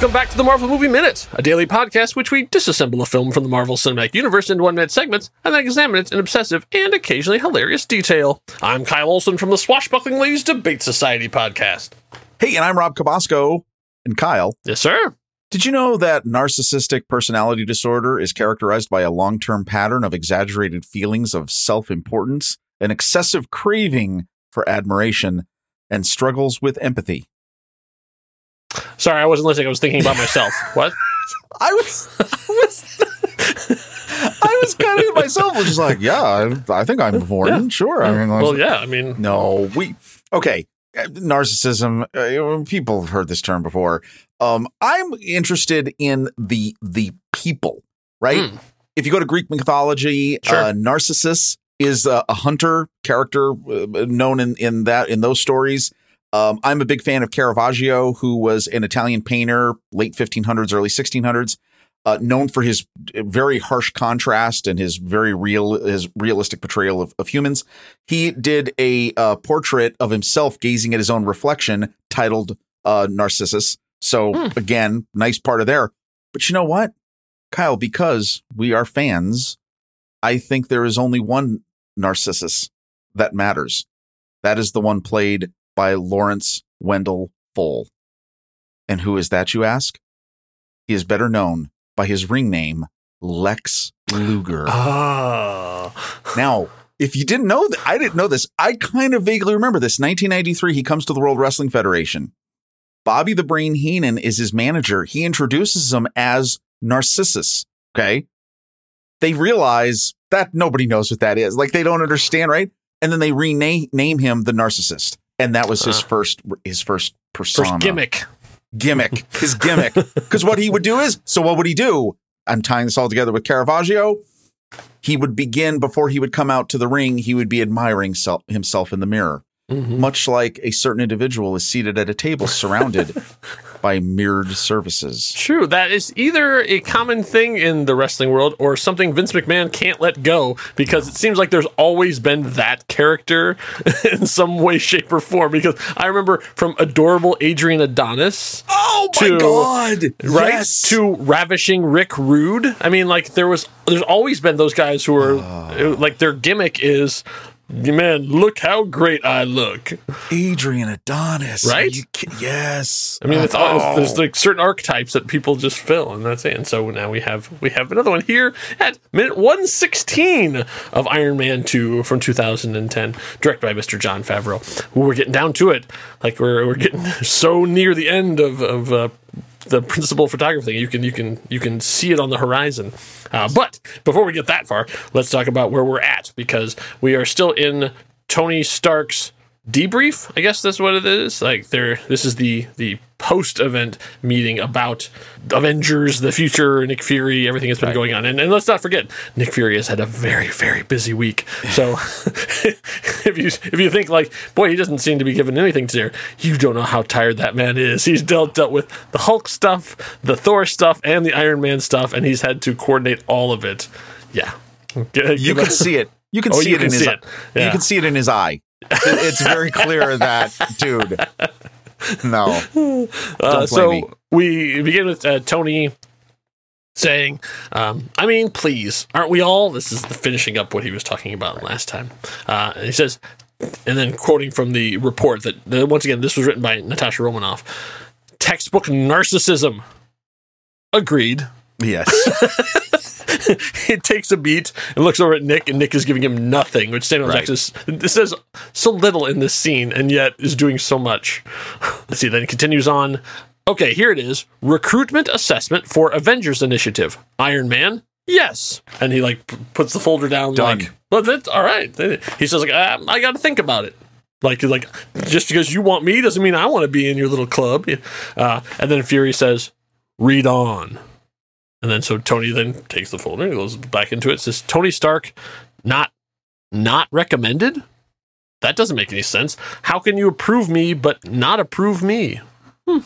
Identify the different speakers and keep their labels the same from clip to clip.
Speaker 1: Welcome back to the Marvel Movie Minute, a daily podcast which we disassemble a film from the Marvel Cinematic Universe into one minute segments and then examine it in obsessive and occasionally hilarious detail. I'm Kyle Olson from the Swashbuckling Ladies Debate Society podcast.
Speaker 2: Hey, and I'm Rob Cabasco. And Kyle,
Speaker 1: Yes, sir.
Speaker 2: did you know that narcissistic personality disorder is characterized by a long term pattern of exaggerated feelings of self importance, an excessive craving for admiration, and struggles with empathy?
Speaker 1: Sorry, I wasn't listening. I was thinking about myself. what?
Speaker 2: I was, I was, I was kind of myself was just like, yeah, I, I think I'm important. Sure. I mean,
Speaker 1: Well, yeah, I mean,
Speaker 2: No, we okay. uh, Narcissism. Uh, people have heard this term before. Um, I'm interested in the the people, right?
Speaker 1: Hmm.
Speaker 2: If you go to Greek mythology,
Speaker 1: Sure.
Speaker 2: uh, Narcissus is a, a hunter character uh, known in in that in those stories. Um, I'm a big fan of Caravaggio, who was an Italian painter, late 1500s, early 1600s, uh, known for his very harsh contrast and his very real, his realistic portrayal of, of humans. He did a uh, portrait of himself gazing at his own reflection, titled uh, Narcissus. So
Speaker 1: Hmm.
Speaker 2: again, nice part of there. But you know what, Kyle? Because we are fans, I think there is only one Narcissus that matters. That is the one played by Lawrence Wendell Pfohl. And who is that, you ask? He is better known by his ring name, Lex Luger.
Speaker 1: ah.
Speaker 2: Now, if you didn't know that, I didn't know this. I kind of vaguely remember this. 1993, he comes to the World Wrestling Federation. Bobby the Brain Heenan is his manager. He introduces him as Narcissus. Okay. They realize that nobody knows what that is. Like they don't understand, right? And then they rename name him the narcissist. And that was his
Speaker 1: Uh.
Speaker 2: first his first persona
Speaker 1: First gimmick.
Speaker 2: gimmick, his gimmick. Because what he would do is, so what would he do? I'm tying this all together with Caravaggio. He would begin before he would come out to the ring. He would be admiring self, himself in the mirror,
Speaker 1: Mhm.
Speaker 2: much like a certain individual is seated at a table surrounded by mirrored surfaces.
Speaker 1: True. That is either a common thing in the wrestling world or something Vince McMahon can't let go because it seems like there's always been that character in some way, shape, or form. Because I remember from adorable Adrian Adonis,
Speaker 2: Oh
Speaker 1: my To-
Speaker 2: god!
Speaker 1: right, to ravishing Rick Rude. I mean, like there was, there's always been those guys who are
Speaker 2: Ah.
Speaker 1: like their gimmick is. Man, look how great I look.
Speaker 2: Adrian Adonis,
Speaker 1: Right?
Speaker 2: yes.
Speaker 1: I mean, it's all,
Speaker 2: Oh.
Speaker 1: there's like certain archetypes that people just fill, and that's it. And so now we have we have another one here at minute one sixteen of Iron Man two from 2010, directed by Mr. Jon Favreau. We're getting down to it, like we're we're getting so near the end of of. Uh, the principal photography thing. You can you can you can see it on the horizon. Uh, but before we get that far, let's talk about where we're at because we are still in Tony Stark's debrief. I guess that's what it is. Like there, this is the the post event meeting about Avengers, the future, Nick Fury, everything that's been going on. And, and let's not forget, Nick Fury has had a very very busy week. So if you if you think like, boy, he doesn't seem to be given anything to there, you don't know how tired that man is. He's dealt dealt with the Hulk stuff, the Thor stuff, and the Iron Man stuff, and he's had to coordinate all of it. Yeah.
Speaker 2: You can see it. You can
Speaker 1: Oh,
Speaker 2: see
Speaker 1: you
Speaker 2: it
Speaker 1: can
Speaker 2: in his
Speaker 1: it. Yeah.
Speaker 2: You can see it in his eye. It- It's very clear that dude. No.
Speaker 1: Uh, so
Speaker 2: me.
Speaker 1: we begin with uh, Tony saying, um, I mean, please, aren't we all? This is the finishing up what he was talking about last time. Uh, he says, and then quoting from the report that, that once again, this was written by Natasha Romanoff textbook narcissism. Agreed.
Speaker 2: Yes.
Speaker 1: it takes a beat and looks over at Nick, and Nick is giving him nothing, which Samuel
Speaker 2: Right.
Speaker 1: Jackson this says so little in this scene, and yet is doing so much. Let's see, then it continues on. Okay, here it is recruitment assessment for Avengers Initiative. Iron Man? Yes. And he like p- puts the folder down,
Speaker 2: Done.
Speaker 1: like, well, that's all right. He says, like, um, I got to think about it. Like, like just because you want me doesn't mean I want to be in your little club. Uh, and then Fury says, read on. And then so Tony then takes the folder and goes back into it. Says Tony Stark, not not recommended. That doesn't make any sense. How can you approve me but not approve me? Hmm.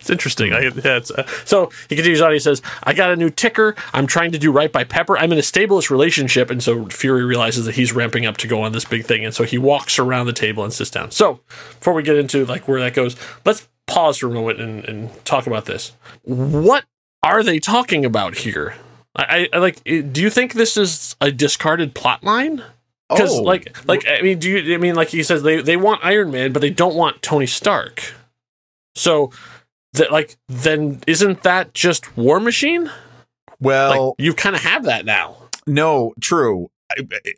Speaker 1: It's interesting. I, yeah, it's, uh, so he continues on. He says, "I got a new ticker. I'm trying to do right by Pepper. I'm in a stablish relationship." And so Fury realizes that he's ramping up to go on this big thing, and so he walks around the table and sits down. So before we get into like where that goes, let's pause for a moment and, and talk about this. What are they talking about here? I, I like. Do you think this is a discarded plot line? Because
Speaker 2: Oh.
Speaker 1: like like I mean, do you? I mean, like he says, they they want Iron Man, but they don't want Tony Stark. So that like then isn't that just War Machine? Like
Speaker 2: well,
Speaker 1: you kind of have that now.
Speaker 2: no, true.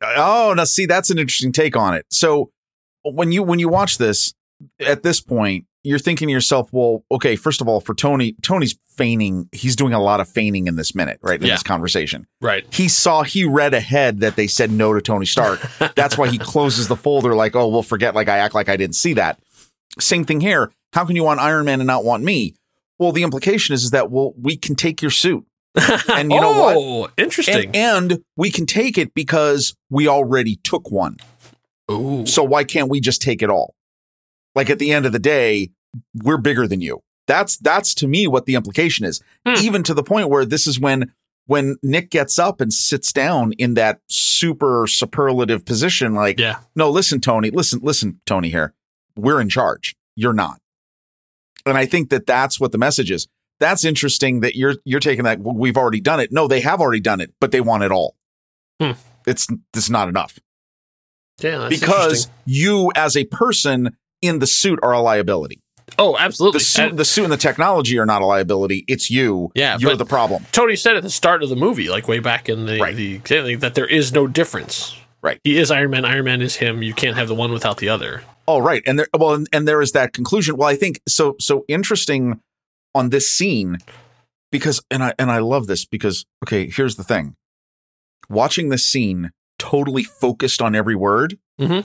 Speaker 2: Oh, now see, that's an interesting take on it. So when you when you watch this at this point, you're thinking to yourself, well, okay, first of all, for Tony, Tony's feigning. He's doing a lot of feigning in this minute, right? In
Speaker 1: Yeah.
Speaker 2: this conversation.
Speaker 1: Right.
Speaker 2: he saw he read ahead that they said no to Tony Stark. That's why he closes the folder like, oh, we'll forget like I act like I didn't see that. Same thing here. How can you want Iron Man and not want me? Well, the implication is, is that well, we can take your suit. And you know what?
Speaker 1: oh, interesting.
Speaker 2: And, and we can take it because we already took one.
Speaker 1: Ooh.
Speaker 2: So why can't we just take it all? Like at the end of the day, we're bigger than you. That's that's to me what the implication is.
Speaker 1: Hmm.
Speaker 2: Even to the point where this is when when Nick gets up and sits down in that super superlative position, like,
Speaker 1: Yeah.
Speaker 2: no, listen, Tony, listen, listen, Tony here. We're in charge. You're not. And I think that that's what the message is. That's interesting that you're you're taking that well, we've already done it. No, they have already done it, but they want it all.
Speaker 1: Hmm.
Speaker 2: It's it's not enough
Speaker 1: Yeah. That's
Speaker 2: because you as a person in the suit are a liability.
Speaker 1: Oh, absolutely.
Speaker 2: The suit,
Speaker 1: And
Speaker 2: the suit and the technology are not a liability. It's you.
Speaker 1: Yeah,
Speaker 2: you're the problem.
Speaker 1: Tony said at the start of the movie, like way back in the,
Speaker 2: Right.
Speaker 1: the that there is no difference.
Speaker 2: Right.
Speaker 1: He is Iron Man. Iron Man is him. You can't have the one without the other.
Speaker 2: Oh, right. And there, well, and, and there is that conclusion. Well, I think so. So interesting on this scene because, and I and I love this because, okay, here's the thing: watching this scene, totally focused on every word.
Speaker 1: Mhm.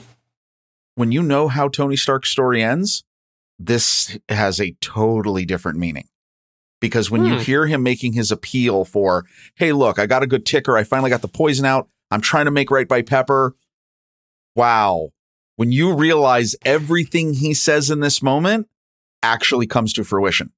Speaker 2: When you know how Tony Stark's story ends, this has a totally different meaning. Because when you
Speaker 1: Hmm.
Speaker 2: hear him making his appeal for, hey, look, I got a good ticker. I finally got the poison out. I'm trying to make right by Pepper. Wow. When you realize everything he says in this moment actually comes to fruition.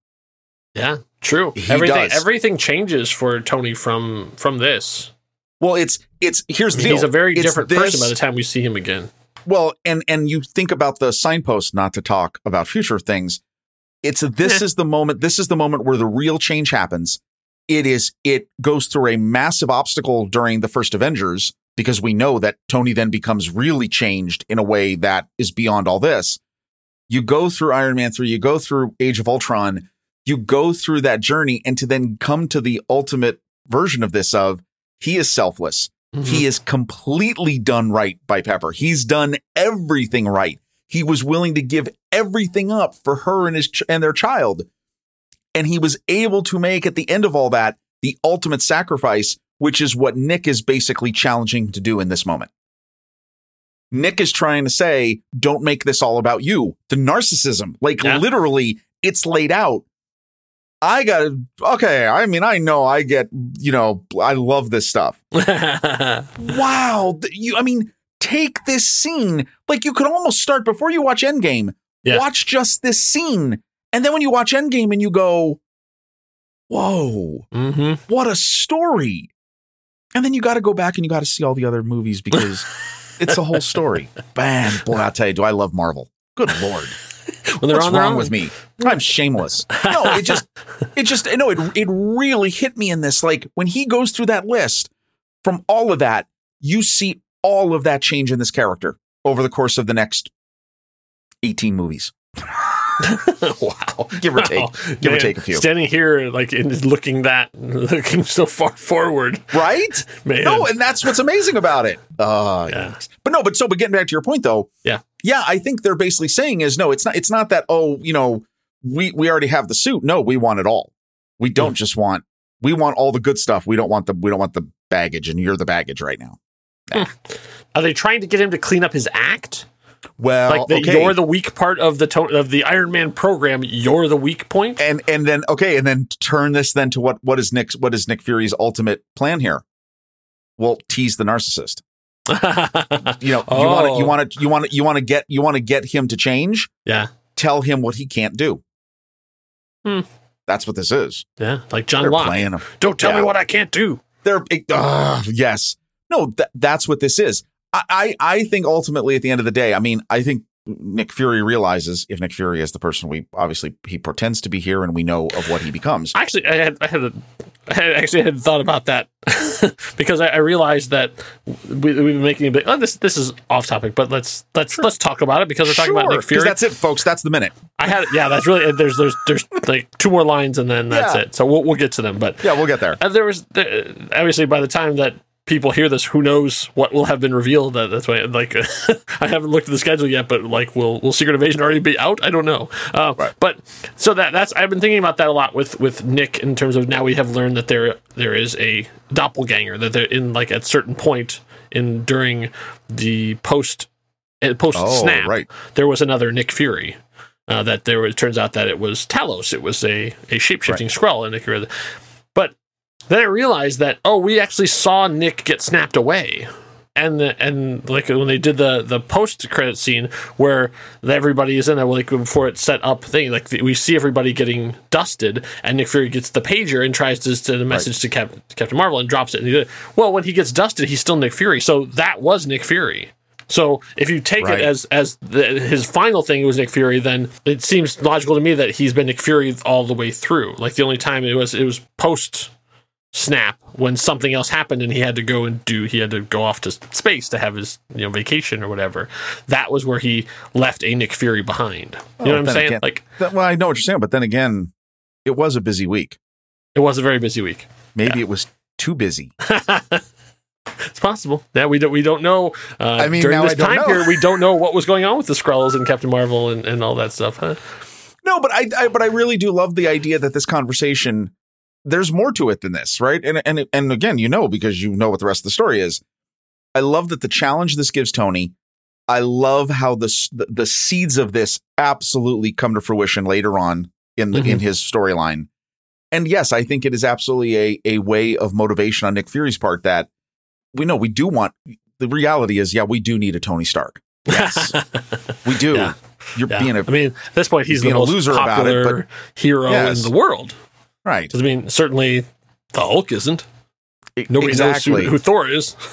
Speaker 1: Yeah, true.
Speaker 2: He
Speaker 1: everything
Speaker 2: does.
Speaker 1: everything changes for Tony from from this.
Speaker 2: Well, it's it's here's
Speaker 1: I
Speaker 2: the
Speaker 1: mean,
Speaker 2: deal.
Speaker 1: he's a very
Speaker 2: It's
Speaker 1: different
Speaker 2: this-
Speaker 1: person by the time we see him again.
Speaker 2: Well, and and you think about the signpost not to talk about future things. It's this is the moment. This is the moment where the real change happens. It is. It goes through a massive obstacle during the first Avengers because we know that Tony then becomes really changed in a way that is beyond all this. You go through Iron Man three. You go through Age of Ultron. You go through that journey, and to then come to the ultimate version of this of he is selfless.
Speaker 1: Mhm.
Speaker 2: He is completely done right by Pepper. He's done everything right. He was willing to give everything up for her and his ch- and their child. And he was able to make at the end of all that the ultimate sacrifice, which is what Nick is basically challenging to do in this moment. Nick is trying to say, don't make this all about you. The narcissism, like
Speaker 1: Yeah.
Speaker 2: literally, it's laid out. I got okay. I mean, I know I get, you know, I love this stuff. Wow you i mean take this scene like you could almost start before you watch endgame
Speaker 1: Yeah.
Speaker 2: watch just this scene and then when you watch endgame and you go whoa.
Speaker 1: Hmm
Speaker 2: what a story. And then you got to go back and you got to see all the other movies because it's a whole story. Man boy i'll tell you do i love marvel. Good lord
Speaker 1: When they're
Speaker 2: what's
Speaker 1: on their
Speaker 2: wrong
Speaker 1: own.
Speaker 2: with me? I'm shameless. No it just it just no it, it really hit me in this like when he goes through that list from all of that you see all of that change in this character over the course of the next 18 movies
Speaker 1: wow.
Speaker 2: Give or take. Give or take a few.
Speaker 1: Standing here, like, and looking that, looking so far forward,
Speaker 2: right
Speaker 1: man.
Speaker 2: no and that's what's amazing about it uh
Speaker 1: Yeah.
Speaker 2: but no but so but getting back to your point though
Speaker 1: Yeah.
Speaker 2: yeah i think they're basically saying is no it's not it's not that oh you know we we already have the suit no we want it all we don't
Speaker 1: Mm.
Speaker 2: just want we want all the good stuff we don't want the we don't want the baggage and you're the baggage right now
Speaker 1: Are they trying to get him to clean up his act?
Speaker 2: Well
Speaker 1: Like that
Speaker 2: okay
Speaker 1: you're the weak part of the to- of the Iron Man program. You're the weak point.
Speaker 2: and and then okay and then turn this then to what what is nick's what is nick fury's ultimate plan here well tease the narcissist you know you want to
Speaker 1: Oh.
Speaker 2: you want to you want to you want to get you want to get him to change
Speaker 1: yeah,
Speaker 2: tell him what he can't do
Speaker 1: Hmm.
Speaker 2: that's what this is
Speaker 1: yeah. Like John
Speaker 2: they're
Speaker 1: Locke.
Speaker 2: playing him
Speaker 1: Don't tell
Speaker 2: Yeah.
Speaker 1: me what I can't do.
Speaker 2: they're uh, yes no th- that's what this is I, I think ultimately at the end of the day i mean i think Nick Fury realizes if Nick Fury is the person we obviously he pretends to be here and we know of what he becomes.
Speaker 1: Actually, I had I had, a, I had actually had thought about that because I, I, realized that we, have been making a bit. Oh, this this is off topic, but let's let's sure. let's talk about it because we're talking sure, about Nick Fury.
Speaker 2: That's it, folks. That's the minute.
Speaker 1: I had yeah. That's really there's there's there's like two more lines and then that's yeah. it. So we'll we'll get to them. But
Speaker 2: yeah, we'll get there.
Speaker 1: Uh, there was uh, obviously by the time that people hear this, who knows what will have been revealed? That, That's why, like, I haven't looked at the schedule yet, but like, will will Secret Invasion already be out? I don't know. Uh, right. But so that that's I've been thinking about that a lot with with Nick in terms of now we have learned that there there is a doppelganger that they're in like at certain point in during the post eh, post oh, snap right. there was another Nick Fury. Uh, that there was, it turns out that it was Talos. It was a, a shape shifting right. Skrull, and. But then I realized that oh, we actually saw Nick get snapped away. And the, and like when they did the the post credit scene where everybody is in there like before it's set up thing like we see everybody getting dusted and Nick Fury gets the pager and tries to send a message right. to Cap- Captain Marvel and drops it and he did, well when he gets dusted he's still Nick Fury so that was Nick Fury so if you take right. it as as the, his final thing was Nick Fury, then it seems logical to me that he's been Nick Fury all the way through. Like the only time it was it was post snap when something else happened and he had to go and do he had to go off to space to have his you know vacation or whatever. That was where he left a nick fury behind. You oh, know what i'm saying?
Speaker 2: again,
Speaker 1: like
Speaker 2: well i know what you're saying but then again it was a busy week.
Speaker 1: it was a very busy week.
Speaker 2: Maybe yeah. it was too busy.
Speaker 1: It's possible. That yeah, we don't we don't know uh, i mean during this time period we don't know what was going on with the Skrulls and captain marvel and, and all that stuff huh?
Speaker 2: no but I, I but i really do love the idea that this conversation there's more to it than this, right? And and and again, you know because you know what the rest of the story is. I love that the challenge this gives Tony. I love how the the seeds of this absolutely come to fruition later on in the, mm-hmm. in his storyline. And yes, I think it is absolutely a a way of motivation on Nick Fury's part that we know we do want. The reality is, yeah, we do need a Tony Stark. Yes, we do. Yeah. You're yeah. being a.
Speaker 1: I mean, at this point, he's the most loser popular about it, but hero yes. in the world.
Speaker 2: Right.
Speaker 1: I mean, certainly the Hulk isn't. Nobody exactly. knows who, who, Thor is.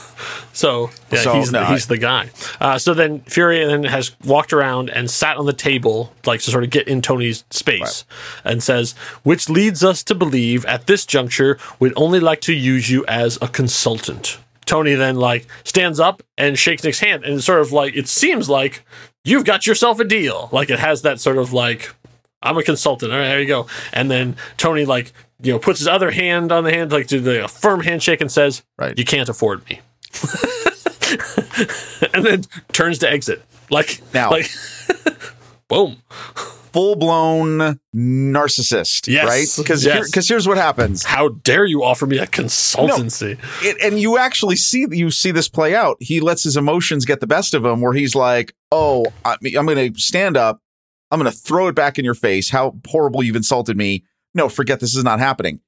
Speaker 1: So, yeah, so, he's, no, the, he's I, the guy. Uh, so then Fury then has walked around and sat on the table, like to sort of get in Tony's space, right. and says, which leads us to believe at this juncture, we'd only like to use you as a consultant. Tony then like stands up and shakes Nick's hand, and sort of like it seems like you've got yourself a deal. Like it has that sort of like I'm a consultant. All right, there you go. And then Tony like you know puts his other hand on the hand like to the firm handshake and says, "Right, you can't afford me." and then turns to exit. Like now, like boom.
Speaker 2: Full blown narcissist, yes, right? Because yes. here, here's what happens.
Speaker 1: How dare you offer me a consultancy?
Speaker 2: No, it, and you actually see you see this play out. He lets his emotions get the best of him, where he's like, "Oh, I, I'm going to stand up I'm going to throw it back in your face. How horrible you've insulted me. No, forget this is not happening.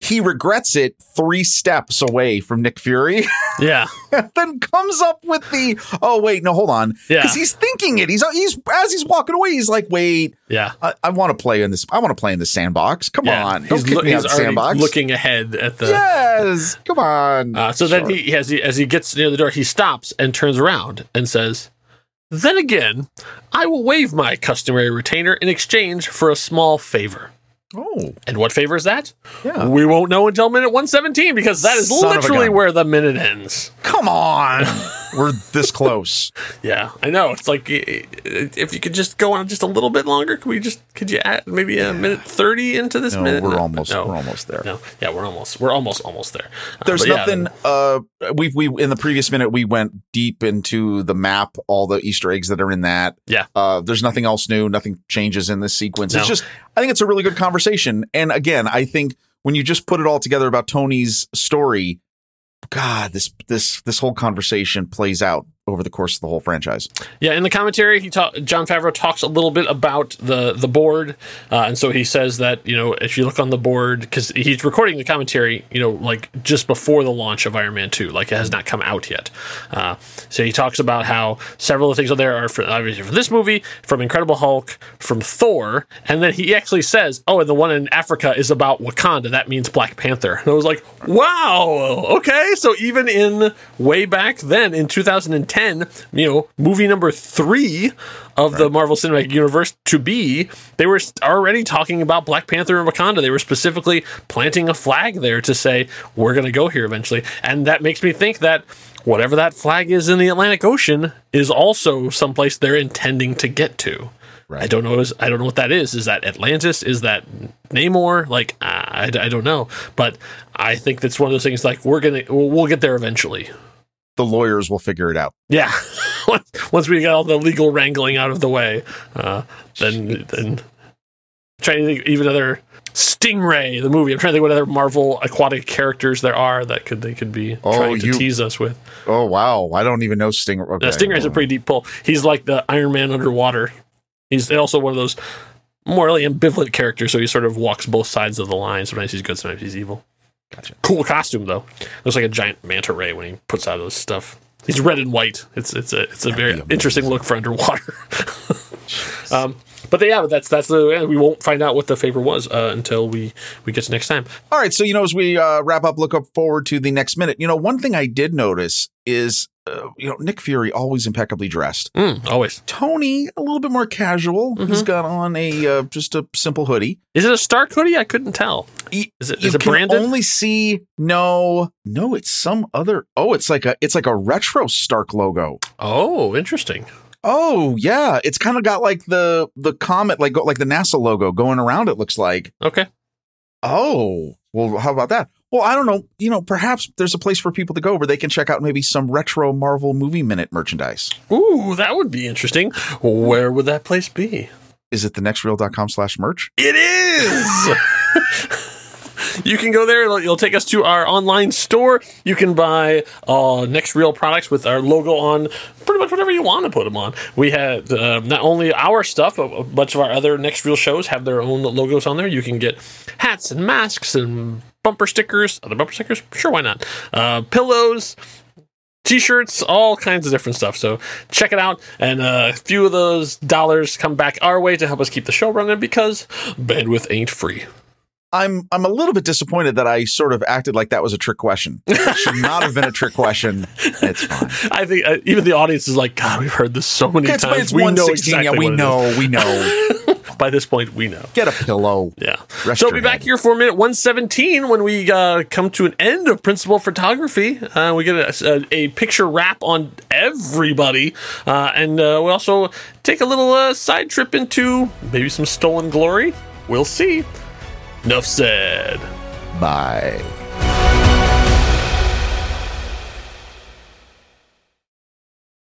Speaker 2: He regrets it three steps away from Nick Fury.
Speaker 1: Yeah.
Speaker 2: then comes up with the, oh, wait, no, hold on. Yeah. Because he's thinking it. He's, he's, as he's walking away, he's like, wait.
Speaker 1: Yeah.
Speaker 2: I, I want to play in this. I want to play in the sandbox. Come yeah. on. He's, out the sandbox.
Speaker 1: looking ahead at the.
Speaker 2: Yes. Come on.
Speaker 1: Uh, so sure. then he, as he, as he gets near the door, he stops and turns around and says, then again, I will waive my customary retainer in exchange for a small favor.
Speaker 2: Oh.
Speaker 1: And what favor is that?
Speaker 2: Yeah.
Speaker 1: We won't know until minute 117 because that is Son literally where the minute ends.
Speaker 2: Come on. We're this close.
Speaker 1: yeah, I know. It's like if you could just go on just a little bit longer, could we just could you add maybe a minute 30 into this
Speaker 2: no,
Speaker 1: minute?
Speaker 2: We're almost no. we're almost there.
Speaker 1: No. Yeah, we're almost we're almost almost there.
Speaker 2: Uh, There's nothing yeah, uh we we in the previous minute we went deep into the map, all the easter eggs that are in that.
Speaker 1: Yeah.
Speaker 2: Uh there's nothing else new, nothing changes in this sequence. No. It's just I think it's a really good conversation. And again, I think when you just put it all together about Tony's story, God, this this this whole conversation plays out over the course of the whole franchise.
Speaker 1: Yeah, in the commentary, he ta- Jon Favreau talks a little bit about the the board, uh, and so he says that you know if you look on the board because he's recording the commentary, you know, like just before the launch of Iron Man Two, like it has not come out yet. Uh, so he talks about how several of the things on there are for, obviously for this movie, from Incredible Hulk, from Thor, and then he actually says, "Oh, and the one in Africa is about Wakanda. That means Black Panther." And I was like, Wow. Okay. So even in way back then in 2010, you know, movie number three of right. the Marvel Cinematic Universe to be, they were already talking about Black Panther and Wakanda. They were specifically planting a flag there to say, we're going to go here eventually. And that makes me think that whatever that flag is in the Atlantic Ocean is also someplace they're intending to get to. Right. I don't know. I don't know what that is. Is that Atlantis? Is that Namor? Like I, I don't know. But I think that's one of those things. Like we're gonna we'll, we'll get there eventually.
Speaker 2: The lawyers will figure it out.
Speaker 1: Yeah. Once we get all the legal wrangling out of the way, uh, then then trying to think even other Stingray, the movie. I'm trying to think what other Marvel aquatic characters there are that could they could be oh, trying to you, tease us with.
Speaker 2: Oh wow, I don't even know Stingray.
Speaker 1: Okay. Stingray's a pretty deep pull. He's like the Iron Man underwater. He's also one of those morally ambivalent characters, so he sort of walks both sides of the line. Sometimes he's good, sometimes he's evil. Gotcha. Cool costume though. Looks like a giant manta ray when he puts out his stuff. He's red and white. It's it's a it's a That'd very interesting look for underwater. um, but yeah, but that's that's the we won't find out what the favor was uh, until we we get to next time.
Speaker 2: All right, so you know as we uh, wrap up, look up forward to the next minute. You know, one thing I did notice is uh, you know, Nick Fury always impeccably dressed.
Speaker 1: Mm, always.
Speaker 2: Tony a little bit more casual. Mm-hmm. He's got on a uh, just a simple hoodie.
Speaker 1: Is it a Stark hoodie? I couldn't tell. Is it, is it branded?
Speaker 2: Only see no, no. It's some other. Oh, it's like a it's like a retro Stark logo.
Speaker 1: Oh, interesting.
Speaker 2: Oh yeah, it's kind of got like the the comet like like the NASA logo going around. It looks like.
Speaker 1: Okay.
Speaker 2: Oh well, how about that? Well, I don't know. You know, perhaps there's a place for people to go where they can check out maybe some retro Marvel Movie Minute merchandise.
Speaker 1: Ooh, that would be interesting. Where would that place be?
Speaker 2: Is it thenextreel.com slash merch?
Speaker 1: It is. you can go there. You'll take us to our online store. You can buy uh, Next Reel products with our logo on pretty much whatever you want to put them on. We had uh, not only our stuff, but a bunch of our other Next Reel shows have their own logos on there. You can get hats and masks and bumper stickers, other bumper stickers, sure, why not? Uh, pillows, t-shirts, all kinds of different stuff. So check it out, and uh, a few of those dollars come back our way to help us keep the show running because bandwidth ain't free.
Speaker 2: I'm I'm a little bit disappointed that I sort of acted like that was a trick question. It should not have been a trick question. It's fine.
Speaker 1: I think uh, even the audience is like, God, we've heard this so many
Speaker 2: it's,
Speaker 1: times.
Speaker 2: It's we know exactly yeah, we know, we know.
Speaker 1: by this point, we know.
Speaker 2: Get a pillow.
Speaker 1: Yeah. Rest so we'll be back here for a minute 117 when we uh, come to an end of principal photography. Uh, we get a, a, a, picture wrap on everybody. Uh, and uh, we also take a little uh, side trip into maybe some stolen glory. We'll see. Enough said.
Speaker 2: Bye.